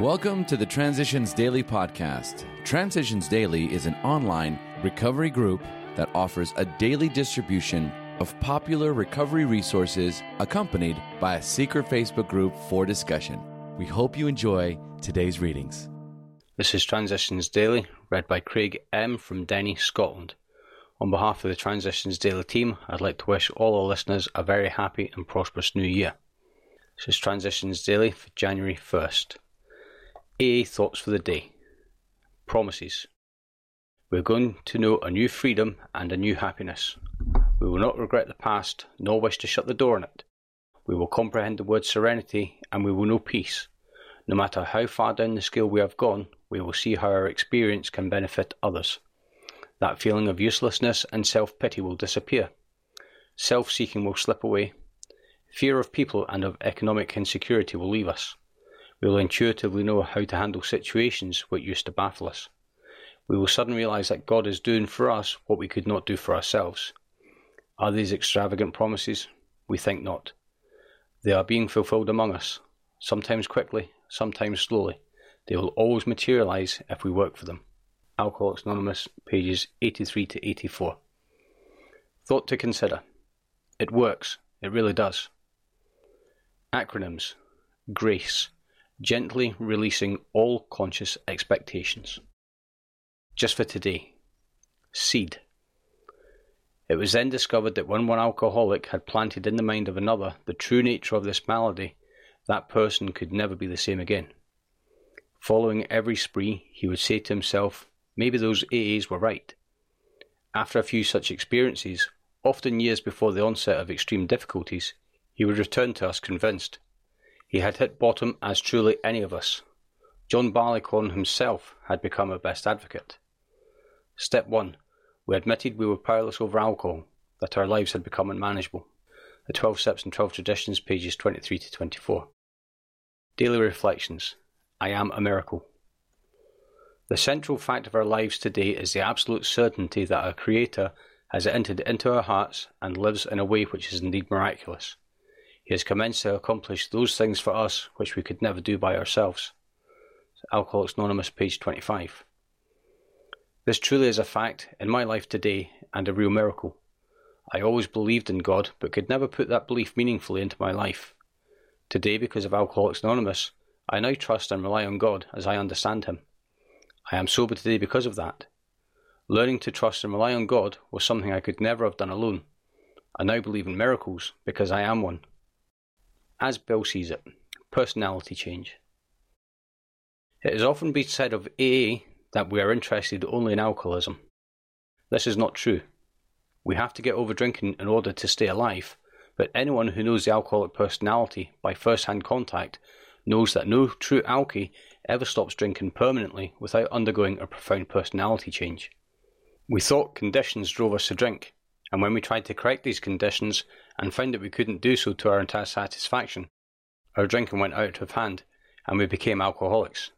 Welcome to the Transitions Daily podcast. Transitions Daily is an online recovery group that offers a daily distribution of popular recovery resources accompanied by a secret Facebook group for discussion. We hope you enjoy today's readings. This is Transitions Daily, read by Craig M. from Denny, Scotland. On behalf of the Transitions Daily team, I'd like to wish all our listeners a very happy and prosperous new year. This is Transitions Daily for January 1st. AA Thoughts for the Day Promises. We're going to know a new freedom and a new happiness. We will not regret the past, nor wish to shut the door on it. We will comprehend the word serenity, and we will know peace. No matter how far down the scale we have gone, we will see how our experience can benefit others. That feeling of uselessness and self pity will disappear. Self seeking will slip away. Fear of people and of economic insecurity will leave us. We will intuitively know how to handle situations which used to baffle us. We will suddenly realize that God is doing for us what we could not do for ourselves. Are these extravagant promises? We think not. They are being fulfilled among us, sometimes quickly, sometimes slowly. They will always materialize if we work for them. Alcoholics Anonymous, pages 83 to 84. Thought to consider. It works. It really does. Acronyms. GRACE gently releasing all conscious expectations. Just for today. Seed. It was then discovered that when one alcoholic had planted in the mind of another the true nature of this malady, that person could never be the same again. Following every spree, he would say to himself, maybe those AAs were right. After a few such experiences, often years before the onset of extreme difficulties, he would return to us convinced he had hit bottom as truly any of us. John Barleycorn himself had become our best advocate. Step 1. We admitted we were powerless over alcohol, that our lives had become unmanageable. The 12 Steps and 12 Traditions, pages 23 to 24. Daily Reflections I am a miracle. The central fact of our lives today is the absolute certainty that our Creator has entered into our hearts and lives in a way which is indeed miraculous. He has commenced to accomplish those things for us which we could never do by ourselves. Alcoholics Anonymous, page 25. This truly is a fact in my life today and a real miracle. I always believed in God, but could never put that belief meaningfully into my life. Today, because of Alcoholics Anonymous, I now trust and rely on God as I understand Him. I am sober today because of that. Learning to trust and rely on God was something I could never have done alone. I now believe in miracles because I am one as Bill sees it, personality change. It has often been said of AA that we are interested only in alcoholism. This is not true. We have to get over drinking in order to stay alive, but anyone who knows the alcoholic personality by first hand contact knows that no true alkie ever stops drinking permanently without undergoing a profound personality change. We thought conditions drove us to drink, and when we tried to correct these conditions and found that we couldn't do so to our entire satisfaction, our drinking went out of hand and we became alcoholics.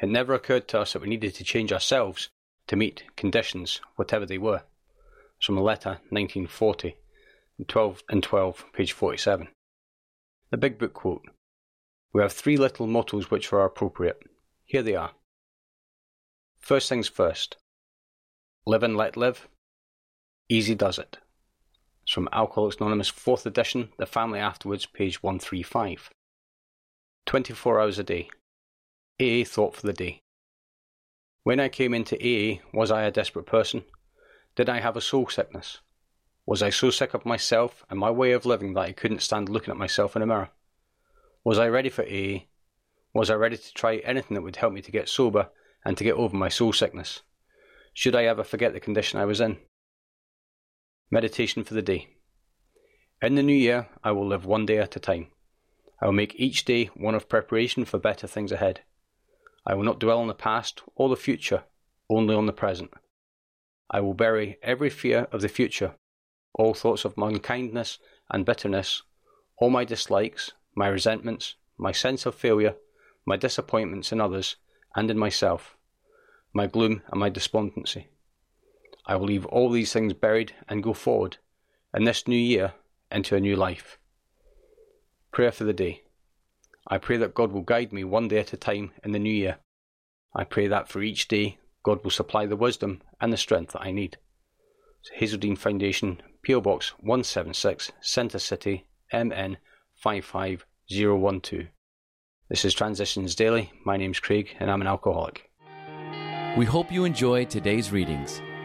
It never occurred to us that we needed to change ourselves to meet conditions, whatever they were. It's from a letter 1940, 12 and 12, page 47. The Big Book quote We have three little mottos which are appropriate. Here they are. First things first. Live and let live. Easy does it. It's from Alcoholics Anonymous 4th edition, The Family Afterwards, page 135. 24 hours a day. AA thought for the day. When I came into AA, was I a desperate person? Did I have a soul sickness? Was I so sick of myself and my way of living that I couldn't stand looking at myself in a mirror? Was I ready for AA? Was I ready to try anything that would help me to get sober and to get over my soul sickness? Should I ever forget the condition I was in? Meditation for the day. In the new year, I will live one day at a time. I will make each day one of preparation for better things ahead. I will not dwell on the past or the future, only on the present. I will bury every fear of the future, all thoughts of unkindness and bitterness, all my dislikes, my resentments, my sense of failure, my disappointments in others and in myself, my gloom and my despondency. I will leave all these things buried and go forward in this new year into a new life. Prayer for the day. I pray that God will guide me one day at a time in the new year. I pray that for each day, God will supply the wisdom and the strength that I need. Hazelden Foundation, PO Box 176, Centre City, MN 55012. This is Transitions Daily. My name's Craig and I'm an alcoholic. We hope you enjoy today's readings.